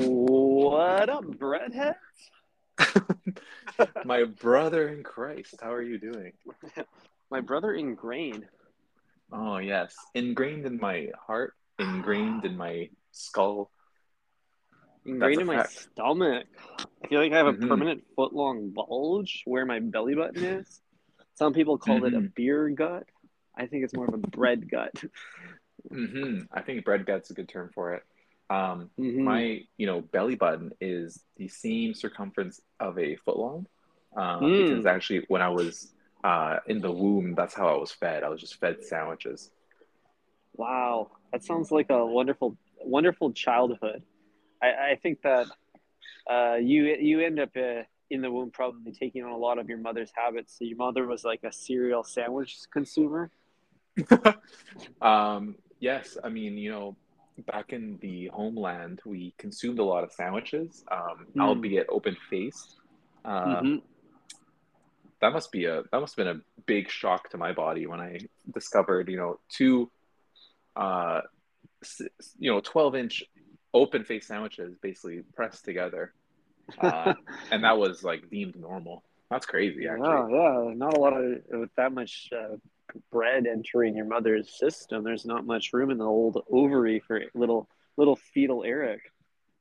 What up, breadheads? My brother in Christ, how are you doing? My brother in ingrained. Oh, yes. Ingrained in my heart, ingrained in my skull. Ingrained in my fact. stomach. I feel like I have a Mhm. permanent foot long bulge where my belly button is. Some people call it a Mhm. beer gut. I think it's more of a bread gut. hmm I think bread gut's a good term for it. Um, Mhm. my, you know, belly button is the same circumference of a foot long. Um, Mm. Because actually, when I was uh, in the womb, that's how I was fed. I was just fed sandwiches. Wow, that sounds like a wonderful, wonderful childhood. I, I think that uh, you you end up uh, in the womb probably taking on a lot of your mother's habits. So your mother was like a cereal sandwich consumer. Um, yes, I mean, you know, back in the homeland, we consumed a lot of sandwiches, um, Mm. albeit open faced. Uh, Mhm. That must be a that must have been a big shock to my body when I discovered, you know, two, uh, you know, twelve inch open face sandwiches basically pressed together, uh, and that was like deemed normal. That's crazy, Yeah, actually. yeah, not a lot of with that much uh, bread entering your mother's system. There's not much room in the old ovary for little little fetal Eric.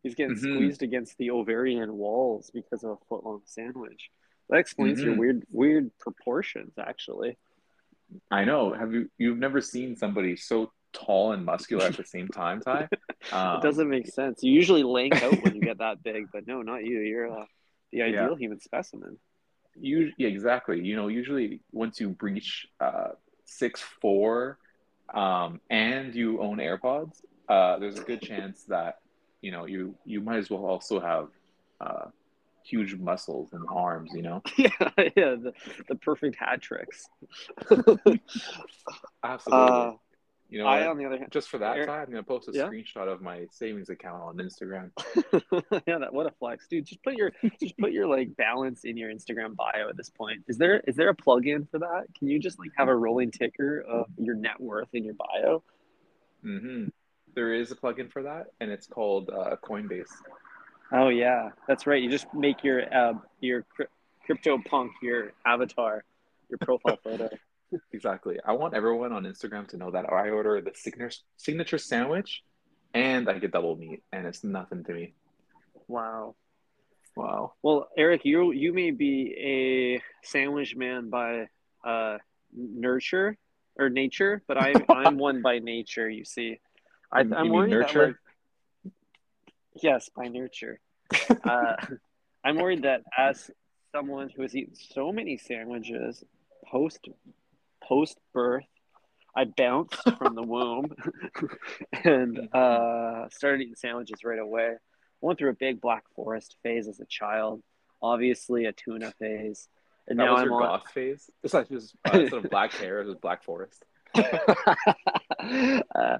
He's getting Mhm. squeezed against the ovarian walls because of a foot long sandwich. That explains your Mhm. weird weird proportions, actually. I know. Have you you've never seen somebody so tall and muscular at the same time, Ty? Um, it doesn't make sense. You usually lank out when you get that big, but no, not you. You're uh, the ideal human specimen. You, yeah, exactly. You know, usually once you breach uh, six four, um, and you own AirPods, uh, there's a good chance that you know you you might as well also have uh, huge muscles and arms. You know, yeah, yeah, the, the perfect hat tricks. absolutely. You know, I, on the other hand, just for that, Eric- Ty, I'm gonna post a Yeah? screenshot of my savings account on Instagram. yeah, that what a flex, dude. Just put your just put your like balance in your Instagram bio at this point. Is there is there a plug-in for that? Can you just like have a rolling ticker of your net worth in your bio? hmm There is a plugin for that, and it's called uh, Coinbase. Oh yeah, that's right. You just make your uh, your cryp- crypto punk your avatar, your profile photo. Exactly. I want everyone on Instagram to know that I order the signature signature sandwich and I get double meat and it's nothing to me. Wow. Wow. Well, Eric, you you may be a sandwich man by uh, nurture or nature, but I'm I'm one by nature. You see, I, you mean worried that nurture? like yes, by nurture. uh, I'm worried that as someone who has eaten so many sandwiches post post birth, I bounced from the womb and uh, started eating sandwiches right away. Went through a big Black Forest phase as a child, obviously a tuna phase, and That now was I'm your on. goth phase? It's like just uh, instead of black hair, it was black forest. uh,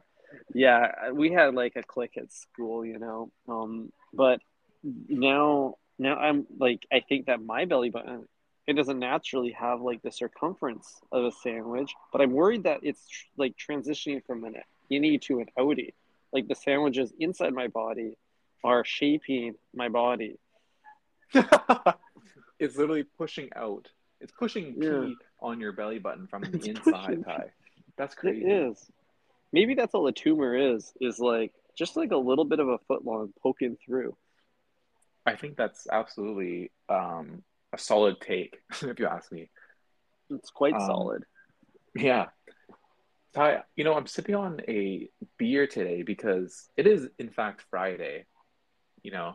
yeah, we had like a clique at school, you know. Um, but now, now I'm like, I think that my belly button, it doesn't naturally have like the circumference of a sandwich, but I'm worried that it's tr- like transitioning from an innie to an outie. Like the sandwiches inside my body are shaping my body. it's literally pushing out. It's pushing Yeah. on your belly button from the inside, pushing That's crazy. is. Maybe that's all the tumor is, is like just like a little bit of a foot long poking through. I think that's absolutely um, a solid take, if you ask me. It's quite Um, solid. Yeah. Ty, you know, I'm sipping on a beer today because it is, in fact, Friday. You know,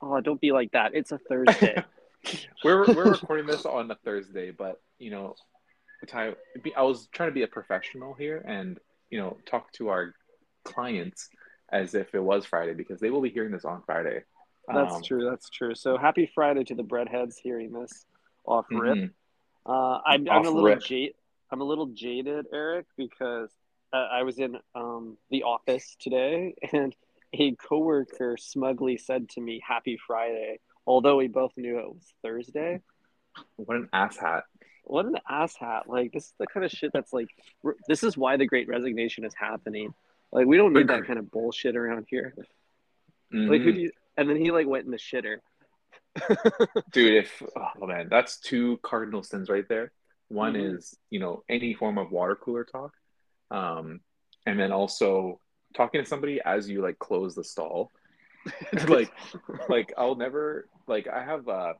Oh, don't be like that. It's a Thursday. we're we're recording this on a Thursday, but you know, Ty, be- I was trying to be a professional here and you know talk to our clients as if it was Friday because they will be hearing this on Friday. That's Um, true. That's true. So happy Friday to the breadheads hearing this off rip. mhm. Uh, I'm, I'm a little jaded. I'm a little jaded, Eric, because uh, I was in um, the office today, and a coworker smugly said to me, "Happy Friday," although we both knew it was Thursday. What an asshat. What an asshat! Like this is the kind of shit that's like. r- This is why the Great Resignation is happening. Like we don't need that kind of bullshit around here. Like who Mhm. do you and then he like went in the shitter. Dude, if oh man, that's two cardinal sins right there. One Mhm. is, you know, any form of water cooler talk. Um, and then also talking to somebody as you like close the stall. like like I'll never like I have uh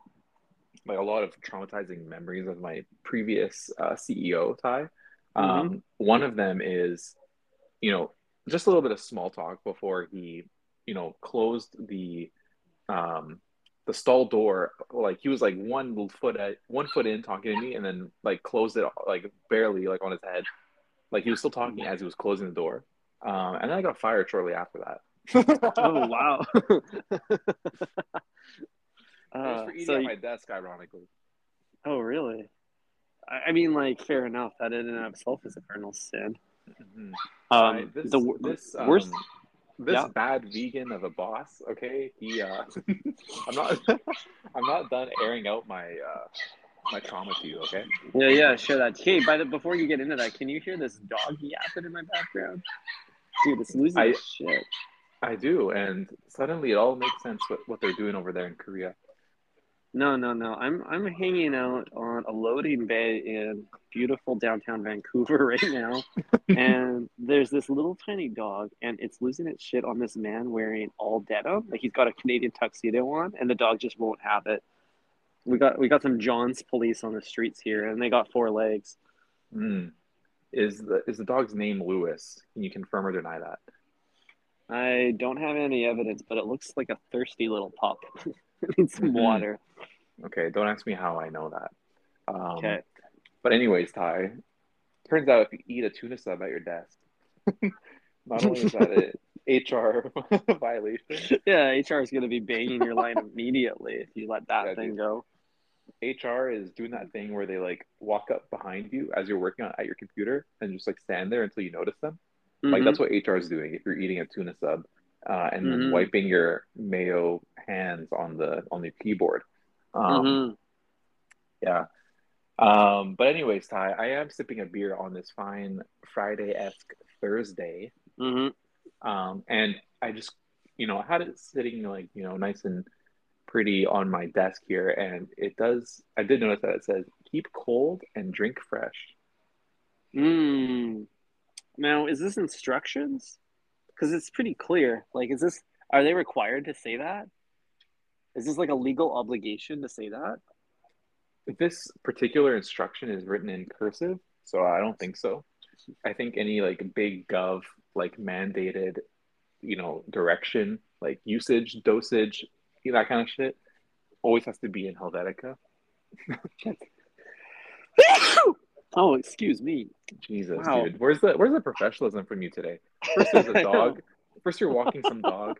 like a lot of traumatizing memories of my previous uh, CEO Ty. Um, One of them is, you know, just a little bit of small talk before he, you know, closed the um the stall door. Like he was like one foot at one foot in talking to me, and then like closed it like barely like on his head. Like he was still talking as he was closing the door. Um, and then I got fired shortly after that. oh wow. Uh, for eating so at you- my desk, ironically. oh really? I, I mean, like, fair enough. That in and of itself is a cardinal sin. Mhm. Um, I- this the this um, worst. This Yeah. bad vegan of a boss. Okay, he. Uh, I'm not. I'm not done airing out my uh, my trauma to you. Okay. Yeah, yeah, sure that. Hey, by the before you get into that, can you hear this dog yapping in my background? Dude, it's losing I- shit. I do, and suddenly it all makes sense what, what they're doing over there in Korea. No, no, no. I'm I'm hanging out on a loading bay in beautiful downtown Vancouver right now, and there's this little tiny dog, and it's losing its shit on this man wearing all denim. Like he's got a Canadian tuxedo on, and the dog just won't have it. We got we got some John's police on the streets here, and they got four legs. Hmm. Is the is the dog's name Lewis? Can you confirm or deny that? I don't have any evidence, but it looks like a thirsty little pup. Needs some Mhm. water. Okay, don't ask me how I know that. Um, Okay. But anyways, Ty, turns out if you eat a tuna sub at your desk, not only is that a HR violation, Yeah, HR is going to be banging your line immediately if you let that Yeah, thing dude. go. HR is doing that thing where they like walk up behind you as you're working on at your computer and just like stand there until you notice them. Like Mhm. that's what HR is doing if you're eating a tuna sub, uh, and then Mhm. wiping your mayo hands on the on the keyboard. Um, Mhm. Yeah. Um, but anyways, Ty, I am sipping a beer on this fine Friday-esque Thursday. Mhm. Um, and I just, you know, I had it sitting like, you know, nice and pretty on my desk here. And it does, I did notice that it says keep cold and drink fresh. Mm. Now, is this instructions? Because it's pretty clear. Like, is this? Are they required to say that? Is this like a legal obligation to say that? This particular instruction is written in cursive, so I don't think so. I think any like big gov, like mandated, you know, direction, like usage, dosage, you know, that kind of shit, always has to be in Helvetica. oh, excuse me. Jesus, Wow. dude, where's the where's the professionalism from you today? First there's a dog. First you're walking some dog.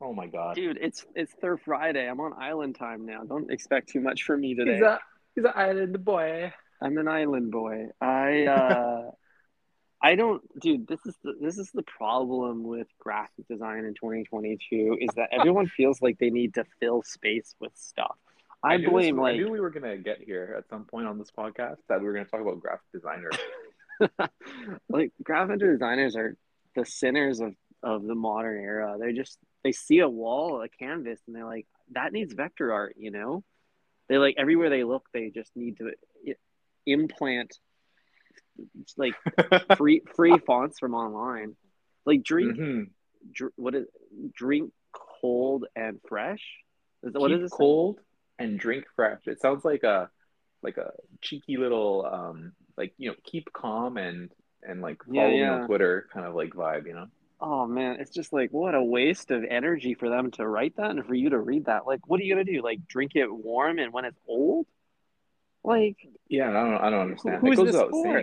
Oh my god. Dude, it's it's Third Friday. I'm on island time now. Don't expect too much from me today. He's a he's an island boy. I'm an island boy. I uh I don't dude, this is the this is the problem with graphic design in 2022 is that everyone feels like they need to fill space with stuff. I, knew this blame was- I like knew we were gonna get here at some point on this podcast that we were gonna talk about graphic designers. like graphic designers are the sinners of of the modern era. They're just they see a wall, a canvas, and they're like, that needs vector art, you know? They like everywhere they look, they just need to implant like free free fonts from online. Like drink, Mhm. dr- what is drink cold and fresh? Is that, what Keep is it? cold and drink fresh. It sounds like a like a cheeky little um like you know keep calm and and like follow Yeah, me on Twitter kind of like vibe, you know. Oh man, it's just like what a waste of energy for them to write that and for you to read that. Like, what are you gonna do? Like, drink it warm and when it's old? Like, Yeah, I don't I don't understand. who it is goes this for?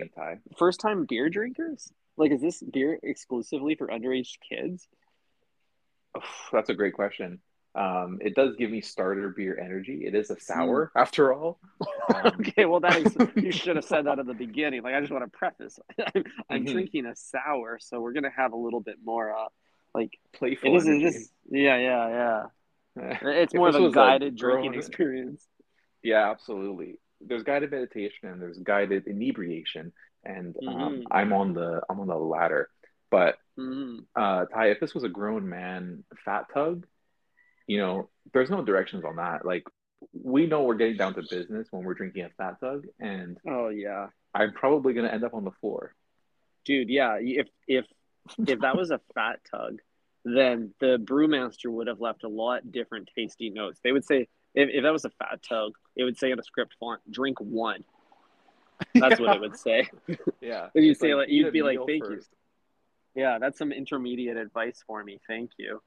first time beer drinkers? Like, is this beer exclusively for underage kids? That's a great question. Um, it does give me starter beer energy. It is a sour after all. Um, okay, well, that is you should have said that at the beginning. Like, I just want to preface. I'm, I'm Mhm. drinking a sour, so we're gonna have a little bit more. Uh, like, playful it is. It energy. is. Yeah, yeah, yeah. It's more of a guided drinking experience. Yeah, absolutely. There's guided meditation and there's guided inebriation, and um, Mhm. I'm on the I'm on the latter. But Mhm. uh, Ty, if this was a grown man fat tug, you know, there's no directions on that. Like we know we're getting down to business when we're drinking a fat tug, and Oh yeah, I'm probably gonna end up on the floor. dude. Yeah, if if if that was a fat tug, then the brewmaster would have left a lot different tasty notes. They would say if, if that was a fat tug, it would say in a script font, "Drink one." That's what it would say. Yeah. Would you It's say, like, you'd be like, "Thank you." Yeah, that's some intermediate advice for me. Thank you.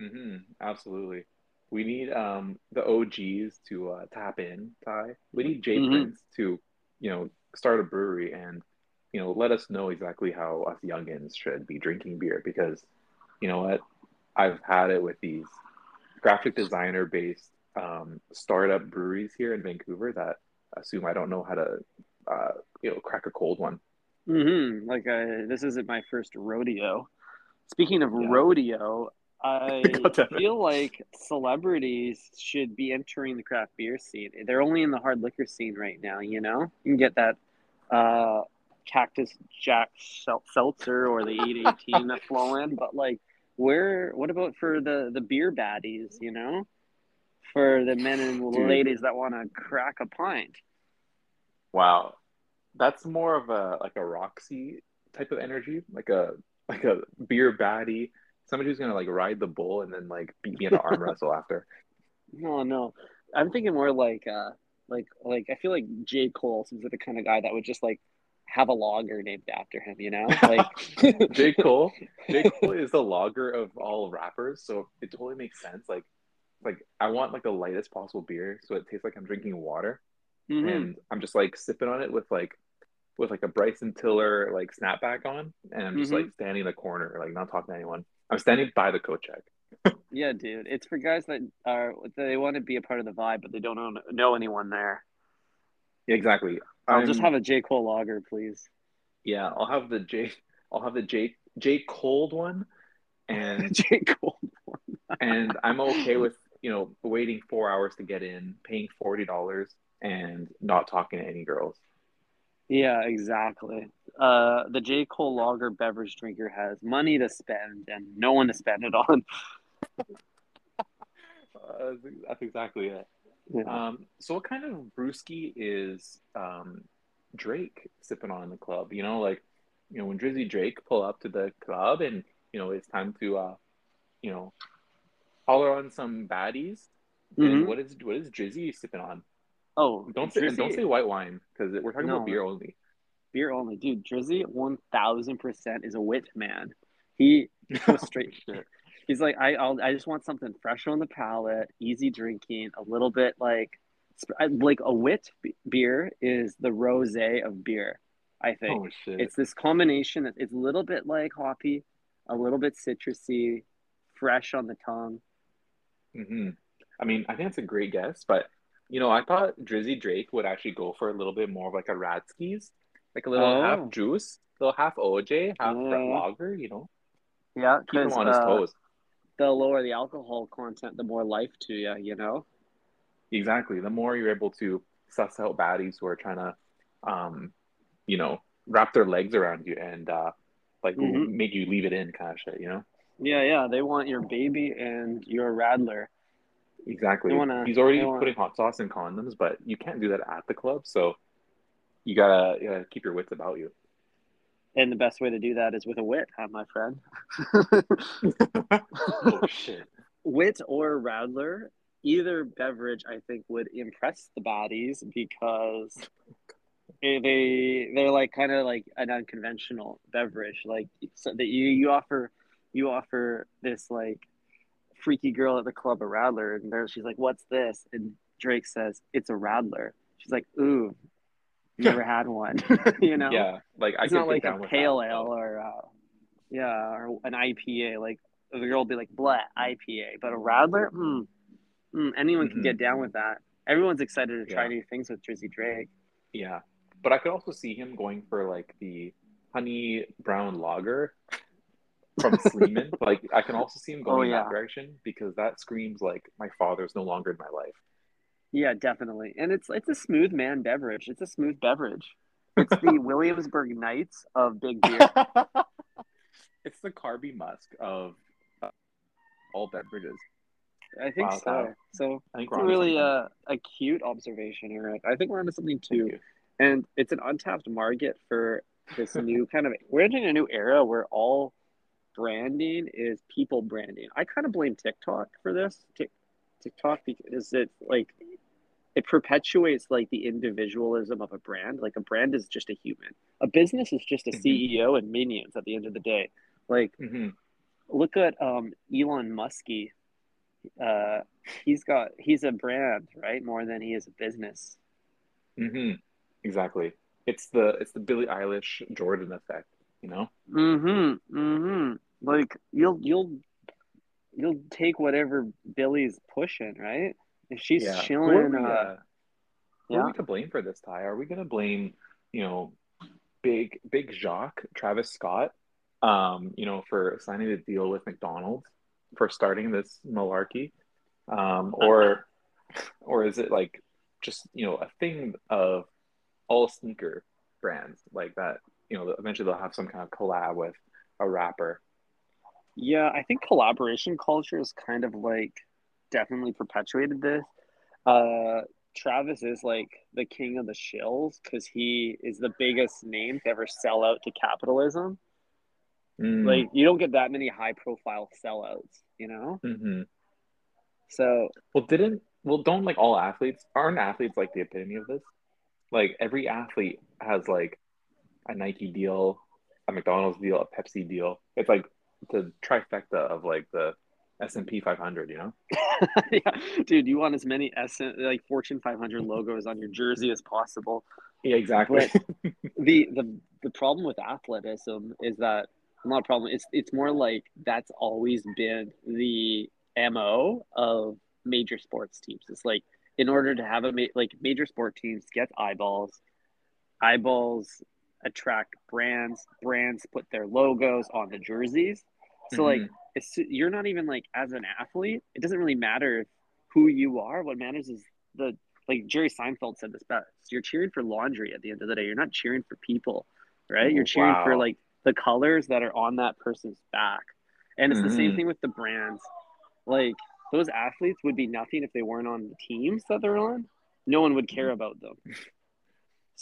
Mm-hmm, absolutely. We need um the OGs to uh, tap in, Ty. We need Jay Mhm. Prince to, you know, start a brewery and, you know, let us know exactly how us youngins should be drinking beer because, you know what, I've had it with these graphic designer based um, startup breweries here in Vancouver that assume I don't know how to, uh, you know, crack a cold one. hmm Like, uh, this isn't my first rodeo. Speaking of Yeah. rodeo, I God damn it. feel like celebrities should be entering the craft beer scene. They're only in the hard liquor scene right now. You know, you can get that uh, Cactus Jack Seltzer or the eight eighteen that flow in, but like, where? What about for the the beer baddies? You know, for the men and Dude. ladies that want to crack a pint. Wow, that's more of a like a Roxy type of energy, like a like a beer baddie, somebody who's gonna like ride the bull and then like beat me in an arm wrestle after. No, no. I'm thinking more like uh like like I feel like J. Cole seems like the kind of guy that would just like have a logger named after him, you know? Like J Cole, J Cole is the logger of all rappers, so it totally makes sense. Like, like I want like the lightest possible beer, so it tastes like I'm drinking water, Mhm. and I'm just like sipping on it with like with like a Bryson Tiller like snapback on, and I'm just Mhm. like standing in the corner, like not talking to anyone. I'm standing by the coat check. Yeah, dude. It's for guys that are they want to be a part of the vibe, but they don't know, know anyone there. Yeah, exactly. I'll just have a J. Cole lager, please. Yeah, I'll have the J. I'll have the J. J. Cold one, and J. Cole. and I'm okay with you know waiting four hours to get in, paying forty dollars, and not talking to any girls. Yeah, exactly. Uh, the J. Cole lager beverage drinker has money to spend and no one to spend it on. Uh, that's exactly it. Yeah. Um, so what kind of brewski is um, Drake sipping on in the club? You know, like you know when Drizzy Drake pull up to the club and you know it's time to uh, you know holler on some baddies. And Mhm. what is what is Drizzy sipping on? Oh, Don't say don't say white wine because we're talking No. about beer only. beer only, dude. Drizzy, one thousand percent is a wit man. He goes straight. He's like, I, I'll, I just want something fresh on the palate, easy drinking, a little bit like, like a wit beer is the rosé of beer. I think Oh it's this combination. that- It's a little bit like hoppy, a little bit citrusy, fresh on the tongue. hmm I mean, I think that's a great guess, but you know, I thought Drizzy Drake would actually go for a little bit more of like a Radskis, like a little Oh. half juice, little half OJ, half. Brett lager. You know, Yeah, keep him on his uh, toes. the lower the alcohol content, the more life to you. You know. Exactly. The more you're able to suss out baddies who are trying to, um, you know, wrap their legs around you and uh, like Mhm. make you leave it in, kind of shit. You know. Yeah, yeah. They want your baby and your Radler. Exactly. Wanna- He's already wanna- putting hot sauce in condoms, but you can't do that at the club. So you gotta, you gotta keep your wits about you. And the best way to do that is with a wit, huh, my friend. oh shit. wit or Radler, either beverage I think would impress the baddies because they they- they're like kind of like an unconventional beverage. Like so that you you offer you offer this like freaky girl at the club a Radler, and there she's like, "What's this?" And Drake says, "It's a Radler." She's like, "Ooh." Never had one, you know. Yeah, like I it's not like a pale that. ale or uh, yeah, or an IPA. Like the girl will be like, "Blah, IPA," but a Radler, hmm, hmm, anyone can Mhm. get down with that. Everyone's excited to try Yeah. new things with Drizzy Drake. Yeah, but I could also see him going for like the honey brown lager from Sleeman. like I can also see him going Oh, in that direction because that screams like my father's no longer in my life. Yeah, definitely, and it's it's a smooth man beverage. It's a smooth beverage. It's the Williamsburg Knights of big beer. it's the Carby Musk of uh, all beverages. I think Wow, so. Kyle. So I think it's a really something. uh, acute observation, Eric. I think we're onto something too, and it's an untapped market for this new kind of. We're entering a new era where all branding is people branding. I kind of blame TikTok for this. Tik TikTok because it like it perpetuates like the individualism of a brand. Like a brand is just a human. A business is just a Mhm. CEO and minions at the end of the day. Like hmm look at um Elon Muskie. Uh, he's got he's a brand, right? More than he is a business. hmm Exactly. It's the it's the Billie Eilish Jordan effect, you know? Mm-hmm. Mm-hmm. Like you'll you'll you'll take whatever Billy's pushing, right? If she's Yeah. Chilling, we, uh, uh, who are yeah. we to blame for this, Ty? Are we gonna blame, you know, big big Jacques, Travis Scott, um, you know, for signing a deal with McDonald's for starting this malarkey? Um, or or is it like just, you know, a thing of all sneaker brands like that, you know, eventually they'll have some kind of collab with a rapper. Yeah, I think collaboration culture is kind of like definitely perpetuated this. Uh, Travis is like the king of the shills because he is the biggest name to ever sell out to capitalism. Mm, Like you don't get that many high profile sellouts, you know? mhm. So Well, didn't well, don't like all athletes aren't athletes like the epitome of this? Like every athlete has like a Nike deal, a McDonald's deal, a Pepsi deal. It's like the trifecta of like the S and P 500. You know? yeah, dude, you want as many S like Fortune 500 logos on your jersey as possible. Yeah, exactly. the the the problem with athleticism is that not a problem. It's it's more like that's always been the mo of major sports teams. It's like in order to have a ma- like major sport teams get eyeballs, eyeballs attract brands. Brands put their logos on the jerseys. So like Mhm. it's you're not even like as an athlete. It doesn't really matter who you are. What matters is the like Jerry Seinfeld said this best. You're cheering for laundry at the end of the day. You're not cheering for people, right? You're cheering for like the colors that are on that person's back. And it's the same Mhm. thing with the brands. Like those athletes would be nothing if they weren't on the teams that they're on. No one would care about them.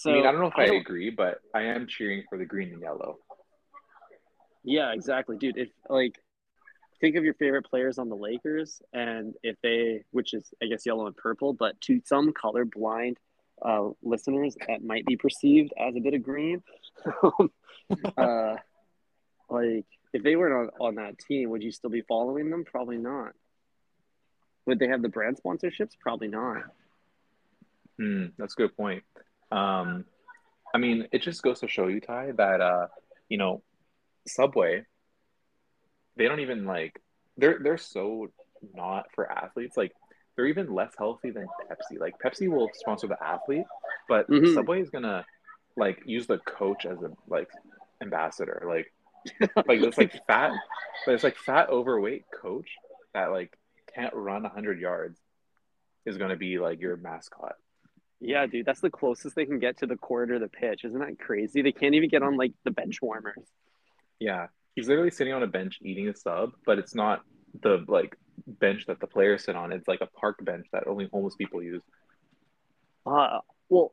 So I mean, I don't know if I, don't- agree, but I am cheering for the green and yellow. Yeah, exactly, dude. If like think of your favorite players on the Lakers and if they which is I guess yellow and purple, but to some colorblind uh, listeners that might be perceived as a bit of green. uh, like if they weren't on, on that team, would you still be following them? Probably not. Would they have the brand sponsorships? Probably not. Hmm, that's a good point. Um, I mean, it just goes to show you, Ty, that uh, you know, Subway, they don't even like they're they're so not for athletes. Like they're even less healthy than Pepsi. Like Pepsi will sponsor the athlete, but Mhm. Subway is gonna like use the coach as a like ambassador. Like like this like fat, but it's like fat overweight coach that like can't run hundred yards is gonna be like your mascot. Yeah, dude, that's the closest they can get to the quarter of the pitch. Isn't that crazy? They can't even get on like the bench warmers. Yeah, he's literally sitting on a bench eating a sub, but it's not the like bench that the players sit on. It's like a park bench that only homeless people use. Uh, well,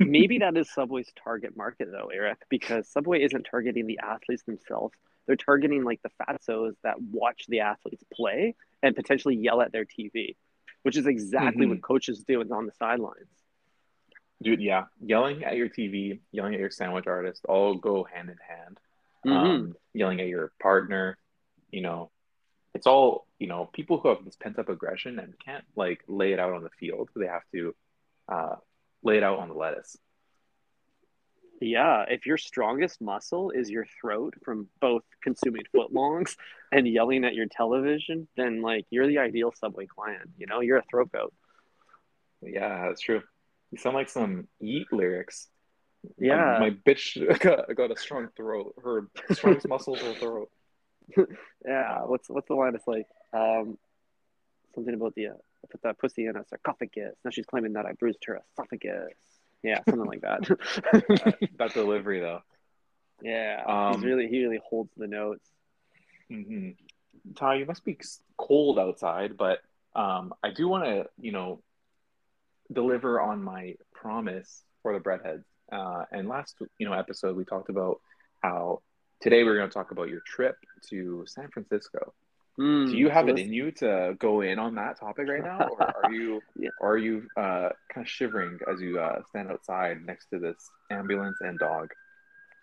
maybe that is Subway's target market though, Eric, because Subway isn't targeting the athletes themselves. They're targeting like the fatsos that watch the athletes play and potentially yell at their TV, which is exactly Mhm. what coaches do on the sidelines. Dude, yeah, yelling at your TV, yelling at your sandwich artist, all go hand in hand. Mhm. Um, yelling at your partner, you know, it's all you know. People who have this pent up aggression and can't like lay it out on the field, they have to uh, lay it out on the lettuce. Yeah, if your strongest muscle is your throat from both consuming footlongs and yelling at your television, then like you're the ideal Subway client. You know, you're a throat goat. Yeah, that's true. You sound like some Yeet lyrics. Yeah. my bitch got, got a strong throat. Her strongest muscles her throat. Yeah, what's what's the line? It's like um, something about the uh, I put that pussy in a sarcophagus. Now she's claiming that I bruised her esophagus. Yeah, something like that. that, that delivery though. yeah, Um, he's really he really holds the notes. hmm Ty, you must be cold outside, but Um, I do want to, you know, deliver on my promise for the breadheads. Uh, and last, you know, episode we talked about how today we're going to talk about your trip to San Francisco. Mm, Do you have so it in you to go in on that topic right now, or are you, Yeah. are you uh, kind of shivering as you uh, stand outside next to this ambulance and dog?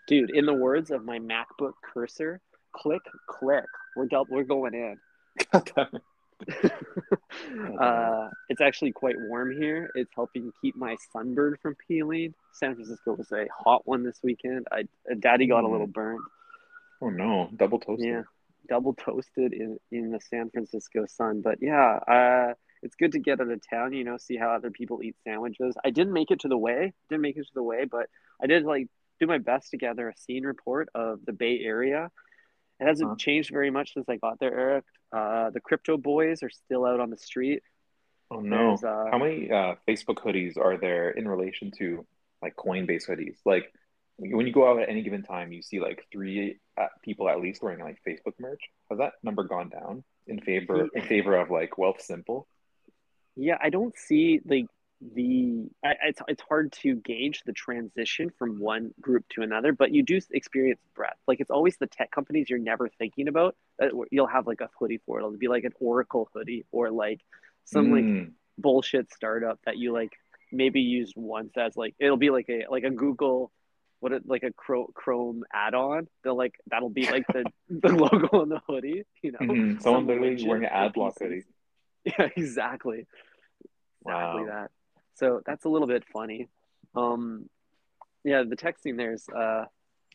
dude? In the words of my MacBook cursor, click, click. We're del- we're going in. uh, it's actually quite warm here. It's helping keep my sunburn from peeling. San Francisco was a hot one this weekend. I Daddy got a Mm. little burned. oh no, double toasted. Yeah, double toasted in in the San Francisco sun. But yeah, uh, it's good to get out of town. You know, see how other people eat sandwiches. I didn't make it to the way. Didn't make it to the way, but I did like do my best to gather a scene report of the Bay Area. It hasn't Huh. changed very much since I got there, Eric. Uh, the crypto boys are still out on the street. Oh no. Uh, How many uh, Facebook hoodies are there in relation to like Coinbase hoodies? Like when you go out at any given time, you see like three uh, people at least wearing like Facebook merch. Has that number gone down in favor in favor of like Wealthsimple? Yeah, I don't see like the I, it's it's hard to gauge the transition from one group to another, but you do experience breadth. Like it's always the tech companies you're never thinking about that you'll have like a hoodie for. It'll be like an Oracle hoodie or like some like Mm, bullshit startup that you like maybe used once as like it'll be like a like a Google what it like a Chrome, add-on. They'll like that'll be like the the logo on the hoodie, you know. mhm. Someone some literally wearing an ad block hoodie. Yeah, exactly. Exactly Wow. that. So that's a little bit funny. Um, yeah, the texting there's uh,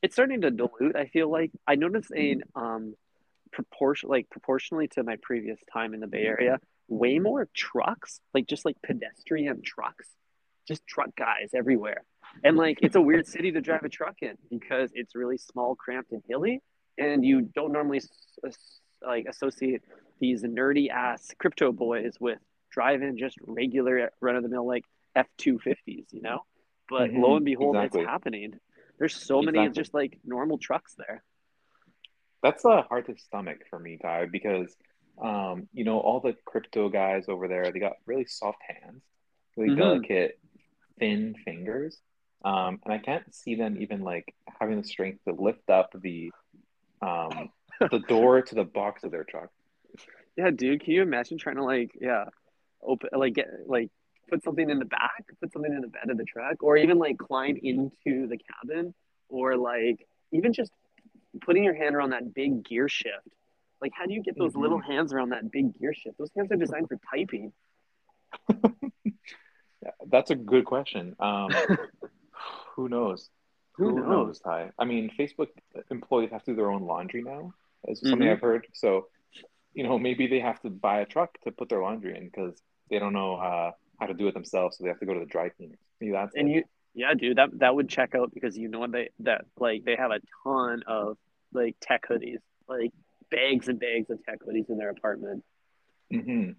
it's starting to dilute. I feel like I noticed a um, proportion like proportionally to my previous time in the Bay Area, way more trucks, like just like pedestrian trucks, just truck guys everywhere. And like it's a weird city to drive a truck in because it's really small, cramped, and hilly, and you don't normally like associate these nerdy ass crypto boys with driving just regular run of the mill like F two fifties, you know. But Mhm, lo and behold, exactly. it's happening. There's so many Exactly. just like normal trucks there. That's uh, hard to stomach for me, Ty, because um, you know, all the crypto guys over there, they got really soft hands, really Mhm. delicate, thin fingers. Um, and I can't see them even like having the strength to lift up the um the door to the box of their truck. Yeah, dude, can you imagine trying to like yeah, open like get like put something in the back, put something in the bed of the truck, or even like climb into the cabin, or like even just putting your hand around that big gear shift. Like, how do you get those Mhm. little hands around that big gear shift? Those hands are designed for typing. Yeah, that's a good question. Um, who knows? Who knows? Ty? I mean, Facebook employees have to do their own laundry now. Is something Mhm. I've heard. So, you know, maybe they have to buy a truck to put their laundry in because they don't know uh, how to do it themselves, so they have to go to the dry cleaners. That's And you, yeah, dude, that that would check out because you know they that like they have a ton of like tech hoodies, like bags and bags of tech hoodies in their apartment. hmm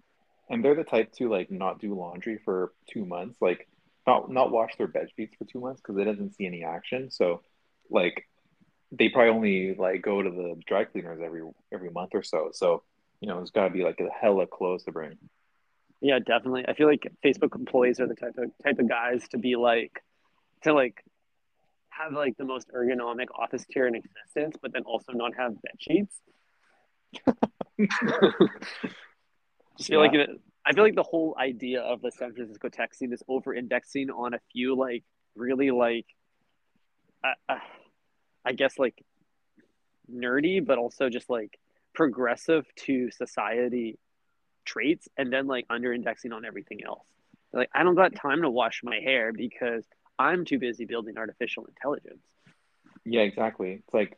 And they're the type to like not do laundry for two months, like not not wash their bed sheets for two months because it doesn't see any action. So, like, they probably only like go to the dry cleaners every every month or so. So, you know, it's got to be like a hella clothes to bring. Yeah, definitely. I feel like Facebook employees are the type of type of guys to be like to like have like the most ergonomic office chair in existence, but then also not have bed sheets. Just feel like it, I feel like the whole idea of the San Francisco tech scene is over indexing on a few like really like uh, uh, I guess like nerdy, but also just like progressive to society traits, and then like under indexing on everything else. Like I don't got time to wash my hair because I'm too busy building artificial intelligence. Yeah, exactly. It's like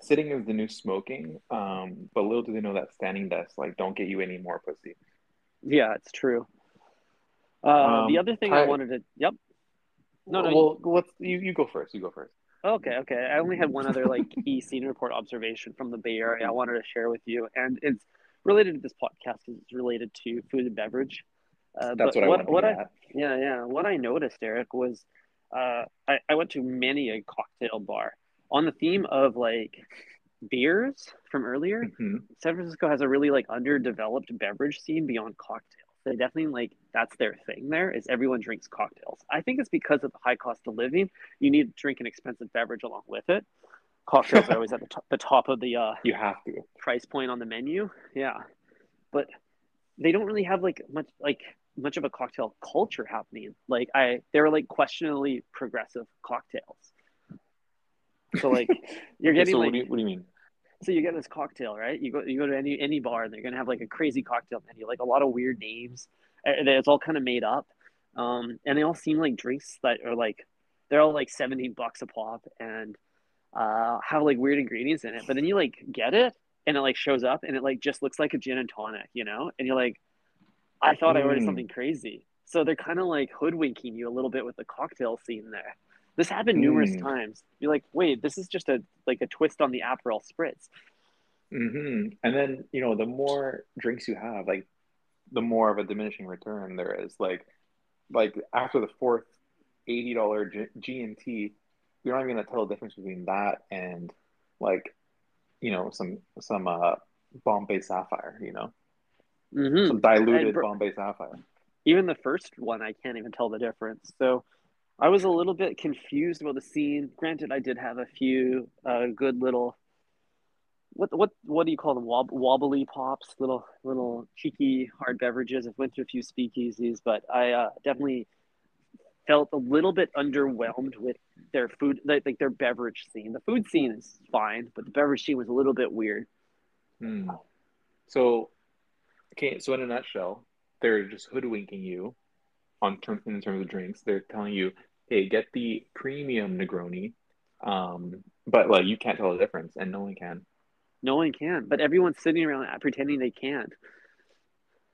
sitting is the new smoking. Um, but little do they know that standing desks like don't get you any more pussy. Yeah, it's true. Uh, the Um, other thing I Ty- wanted to, yep. No, no, Well, let's you, you go first. You go first. Okay, okay. I only had one other like e scene report observation from the Bay Area I wanted to share with you, and it's related to this podcast because it's related to food and beverage. Uh, That's what I to what I yeah yeah what I noticed, Eric, was uh, I I went to many a cocktail bar on the theme of like beers from earlier, Mhm. San Francisco has a really like underdeveloped beverage scene beyond cocktails. They definitely like that's their thing. There is everyone drinks cocktails. I think it's because of the high cost of living. You need to drink an expensive beverage along with it. Cocktails are always at the, to- the top of the uh, You have to. price point on the menu. Yeah, but they don't really have like much like much of a cocktail culture happening. Like I, they're like questionably progressive cocktails. So like you're getting so like what do you what do you mean? so you get this cocktail, right? You go you go to any any bar and they're gonna have like a crazy cocktail menu, like a lot of weird names. and It's all kind of made up, um, and they all seem like drinks that are like they're all like seventeen bucks a pop and uh, have like weird ingredients in it. But then you like get it and it like shows up and it like just looks like a gin and tonic, you know? And you're like, I thought I ordered Mm. something crazy. So they're kind of like hoodwinking you a little bit with the cocktail scene there. This happened numerous Mm. times. You're like, wait, this is just a like a twist on the Aperol spritz. hmm And then, you know, the more drinks you have, like the more of a diminishing return there is. Like like after the fourth $80 G- G&T, you're not even gonna tell the difference between that and like, you know, some some uh Bombay Sapphire, you know, Mm-hmm. some diluted br- Bombay Sapphire. Even the first one, I can't even tell the difference. So I was a little bit confused about the scene. Granted, I did have a few uh, good little what what what do you call them? Wob- wobbly pops, little little cheeky hard beverages. I've went to a few speakeasies, but I uh, definitely felt a little bit underwhelmed with their food, like, like their beverage scene. The food scene is fine, but the beverage scene was a little bit weird. Hmm. So, okay, so in a nutshell, they're just hoodwinking you on term, in terms of drinks. They're telling you, hey, get the premium Negroni, um, but like you can't tell the difference, and no one can. No one can, but everyone's sitting around pretending they can't.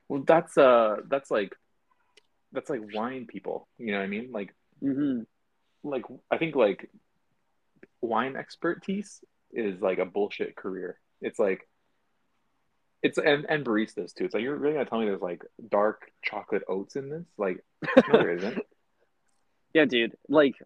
Well, that's uh, that's like, that's like wine people. You know what I mean? Like, hmm like I think like wine expertise is like a bullshit career. It's like. It's and, and baristas too. It's like you're really gonna tell me there's like dark chocolate oats in this? Like no, there isn't. Yeah, dude. Like,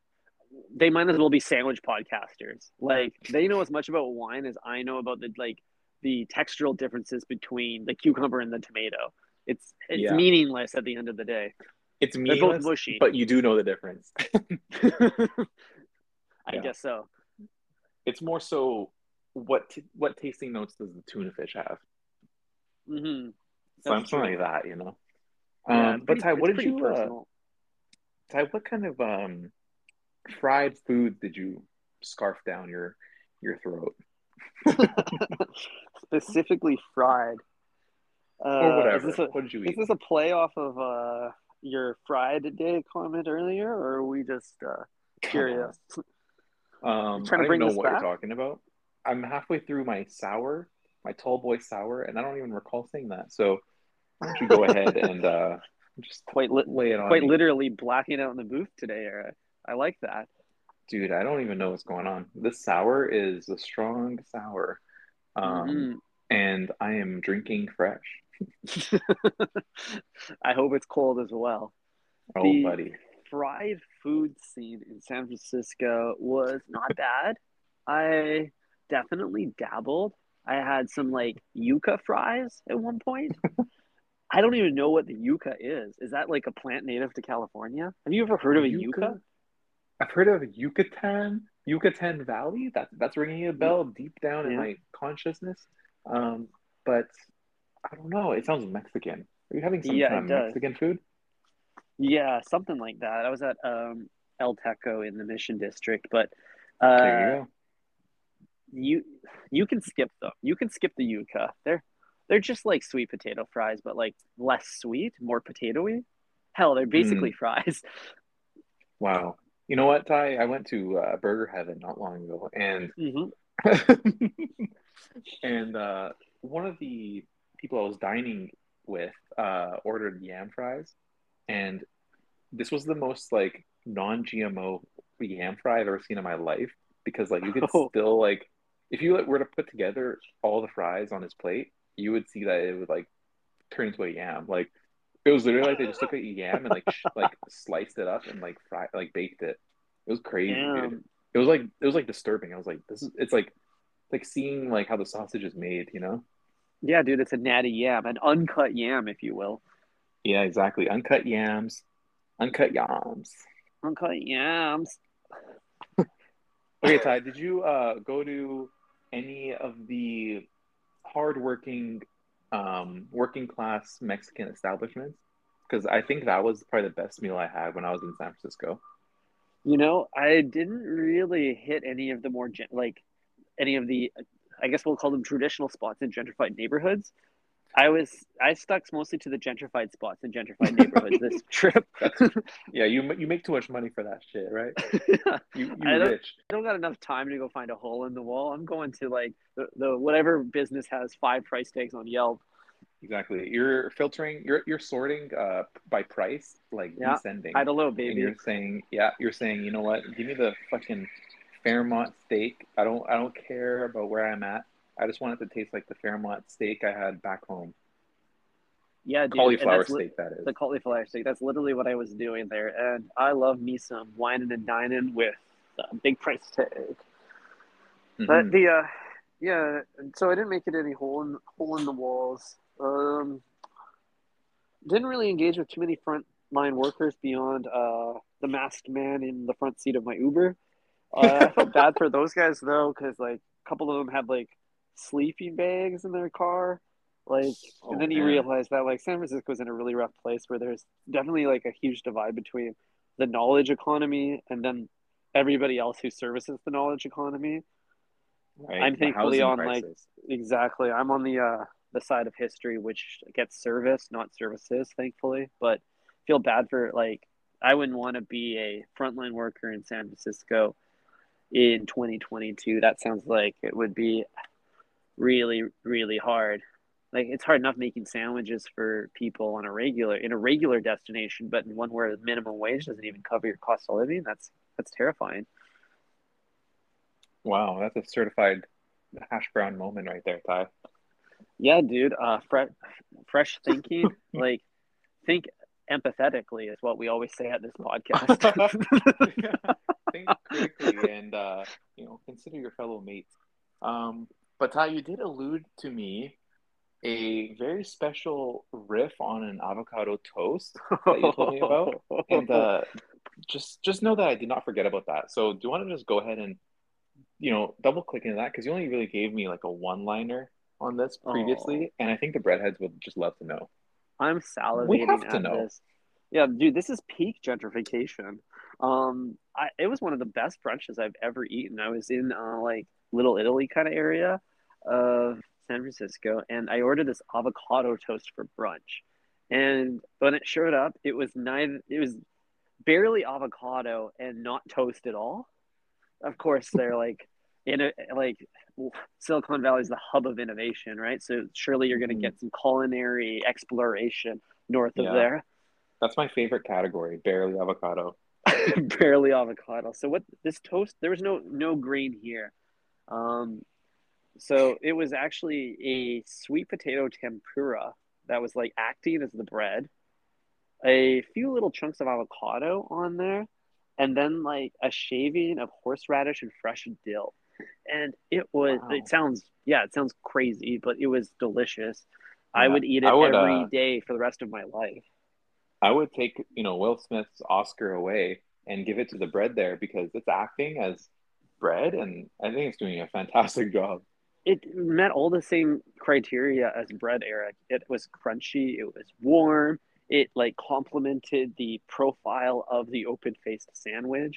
they might as well be sandwich podcasters. Like, they know as much about wine as I know about the like the textural differences between the cucumber and the tomato. It's it's Yeah. meaningless at the end of the day. It's They're both mushy. but you do know the difference. I Yeah. guess so. It's more so what t- what tasting notes does the tuna fish have? Mm-hmm. That's something true. like that, you know. Um, but Ty, what did you uh. Ty, what kind of um fried food did you scarf down your your throat Specifically fried. Uh, or Is whatever? this a, what did you is eat? this a play off of uh, your fried day comment earlier, or are we just uh, curious? Um, Trying to I don't know what back? you're talking about. I'm halfway through my sour, my tall boy sour, and I don't even recall saying that. So why don't you go ahead and uh, just Quite lit, lay it on quite me. literally blacking out in the booth today, Eric. I like that. Dude, I don't even know what's going on. This sour is a strong sour. Um, and I am drinking fresh. I hope it's cold as well. Oh, The- buddy. Fried food scene in San Francisco was not bad. I definitely dabbled. I had some like yuca fries at one point. I don't even know what the yuca is. Is that like a plant native to California? Have you ever heard of a yuca? I've heard of Yucatan, Yucatan Valley. That that's ringing a bell deep down in Yeah. my consciousness. Um, but I don't know. It sounds Mexican. Are you having some Yeah, kind of. Mexican food? Yeah, something like that. I was at um, El Techo in the Mission District, but There uh, you go. you you can skip them. You can skip the yuca. They're they're just like sweet potato fries, but like less sweet, more potatoy. Hell, they're basically fries. Wow. You know what, Ty? I went to uh, Burger Heaven not long ago, and hmm and uh, one of the people I was dining with uh, ordered yam fries, and this was the most like non-GMO yam fry I've ever seen in my life because like you could Oh. still like if you were to put together all the fries on his plate, you would see that it would like turn into a yam. Like it was literally like they just took a yam and like sh- like sliced it up and like fried like baked it. It was crazy, dude. It was like it was like disturbing. I was like, this is it's like like seeing like how the sausage is made, you know? Yeah, dude, it's a natty yam, an uncut yam, if you will. Yeah, exactly. Uncut yams, uncut yams. Uncut yams. Okay, Ty, did you uh, go to any of the hardworking, um, working class Mexican establishments? Because I think that was probably the best meal I had when I was in San Francisco. You know, I didn't really hit any of the more like any of the, I guess we'll call them traditional spots in gentrified neighborhoods. I was I stuck mostly to the gentrified spots in gentrified neighborhoods this trip. Yeah, you you make too much money for that shit, right? yeah. You I you don't- rich. I don't got enough time to go find a hole in the wall. I'm going to like the, the whatever business has five price tags on Yelp. Exactly. You're filtering. You're you're sorting uh by price, like Yeah, descending. I don't know, and baby. you're saying, yeah, you're saying, you know what? Give me the fucking Fairmont steak. I don't I don't care about where I'm at. I just want it to taste like the Fairmont steak I had back home. Yeah, dude. Cauliflower that's li- steak, that is. the cauliflower steak. That's literally what I was doing there, and I love me some wining and dining with a big price tag. But Mhm. the uh, yeah, so I didn't make it any hole in hole in the walls. Um, didn't really engage with too many frontline workers beyond uh the masked man in the front seat of my Uber. Uh, I felt bad for those guys though, because like a couple of them had like sleeping bags in their car. Like, Oh, and then you man. realize that like San Francisco's in a really rough place where there's definitely like a huge divide between the knowledge economy and then everybody else who services the knowledge economy. Right? I'm thankfully on, like. Exactly. I'm on the uh the side of history which gets service, not services, thankfully. But feel bad for like I wouldn't want to be a frontline worker in San Francisco in 2022. That sounds like it would be really, really hard. Like it's hard enough making sandwiches for people on a regular in a regular destination, but in one where the minimum wage doesn't even cover your cost of living, that's that's terrifying. Wow, that's a certified hash brown moment right there, Ty. Yeah, dude. Uh, fresh, fresh thinking. like, think empathetically is what we always say at this podcast. Think critically and uh, you know consider your fellow mates. Um, but Ty, you did allude to me a very special riff on an avocado toast that you told me about, and uh, just just know that I did not forget about that. So do you want to just go ahead and you know double click into that because you only really gave me like a one liner on this previously, and I think the breadheads would just love to know. I'm salivating We have to at know. this. Yeah, dude, this is peak gentrification. Um, I it was one of the best brunches I've ever eaten. I was in uh, like Little Italy kind of area of San Francisco, and I ordered this avocado toast for brunch. And when it showed up, it was neither. It was barely avocado and not toast at all. Of course, they're like in a like Silicon Valley is the hub of innovation, right? So surely you're going to Mhm. get some culinary exploration north of there. That's my favorite category, barely avocado. barely avocado. So what this toast? There was no no grain here. Um, so it was actually a sweet potato tempura that was like acting as the bread, a few little chunks of avocado on there, and then like a shaving of horseradish and fresh dill. And it was. Wow. It sounds yeah, it sounds crazy, but it was delicious. I would eat it would, every uh, day for the rest of my life. I would take, you know, Will Smith's Oscar away and give it to the bread there because it's acting as bread, and I think it's doing a fantastic job. it met all the same criteria as bread eric it was crunchy it was warm it like complemented the profile of the open faced sandwich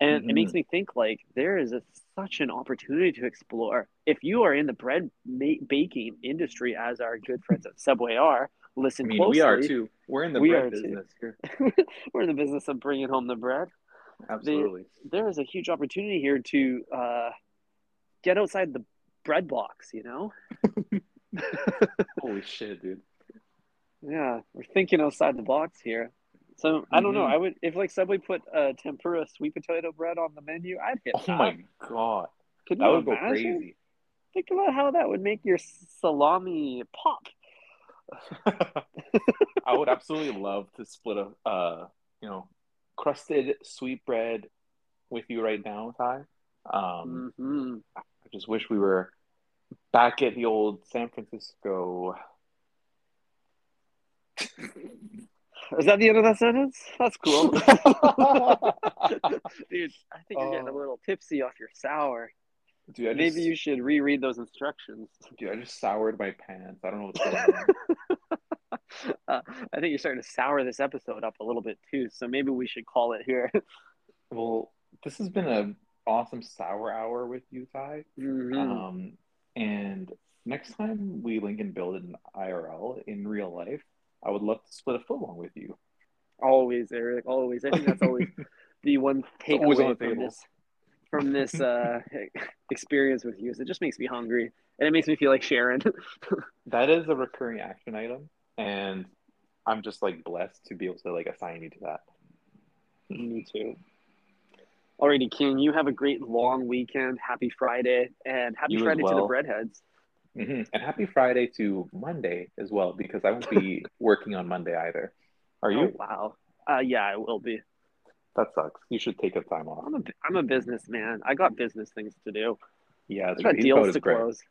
and it Mhm. makes me think like there is a, such an opportunity to explore if you are in the bread ma- baking industry as our good friends at subway are I listen mean, closely we are too. We're in the We bread business here. we're in the business of bringing home the bread Absolutely. there is a huge opportunity here to uh, get outside the bread box you know Holy shit, dude. Yeah, we're thinking outside the box here. So I don't know. Mhm. I would if like Subway put uh, tempura sweet potato bread on the menu, I'd hit Oh that. my god. Could That you would go imagine? crazy. Think about how that would make your salami pop. I would absolutely love to split a uh, you know, crusted sweet bread with you right now, Ty. Um, hmm I just wish we were back at the old San Francisco. Is that the end of that sentence? That's cool. Dude, I think you're getting a Oh. little tipsy off your sour. Dude, I just, Maybe you should reread those instructions. dude, I just soured my pants. I don't know what's going on. Uh, I think you're starting to sour this episode up a little bit too, so maybe we should call it here. well, this has been an awesome sour hour with you, Ty. Mhm. Um, and next time we link and build an IRL in real life, I would love to split a footlong with you. always, Eric. Always. I think that's always the one always on takeaway the from table. this from this uh, experience with you. Is it just makes me hungry, and it makes me feel like Sharon. That is a recurring action item, and I'm just like blessed to be able to like assign you to that. me too. Alrighty, King. You have a great long weekend. Happy Friday, and happy You Friday to the well. breadheads. hmm And happy Friday to Monday as well, because I won't be working on Monday either. Are Oh you? wow. Uh, yeah, I will be. That sucks. You should take a time off. I'm a I'm a businessman. I got business things to do. Yeah, I got deals to bread. close.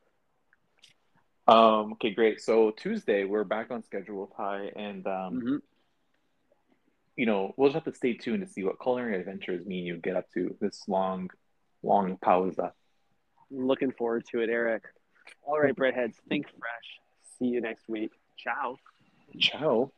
Um, okay, great. So Tuesday we're back on schedule, Ty, and um, Mhm. you know we'll just have to stay tuned to see what culinary adventures me and you get up to this long, long pausa. Looking forward to it, Eric. All right, breadheads. Think fresh. See you next week. Ciao. Ciao.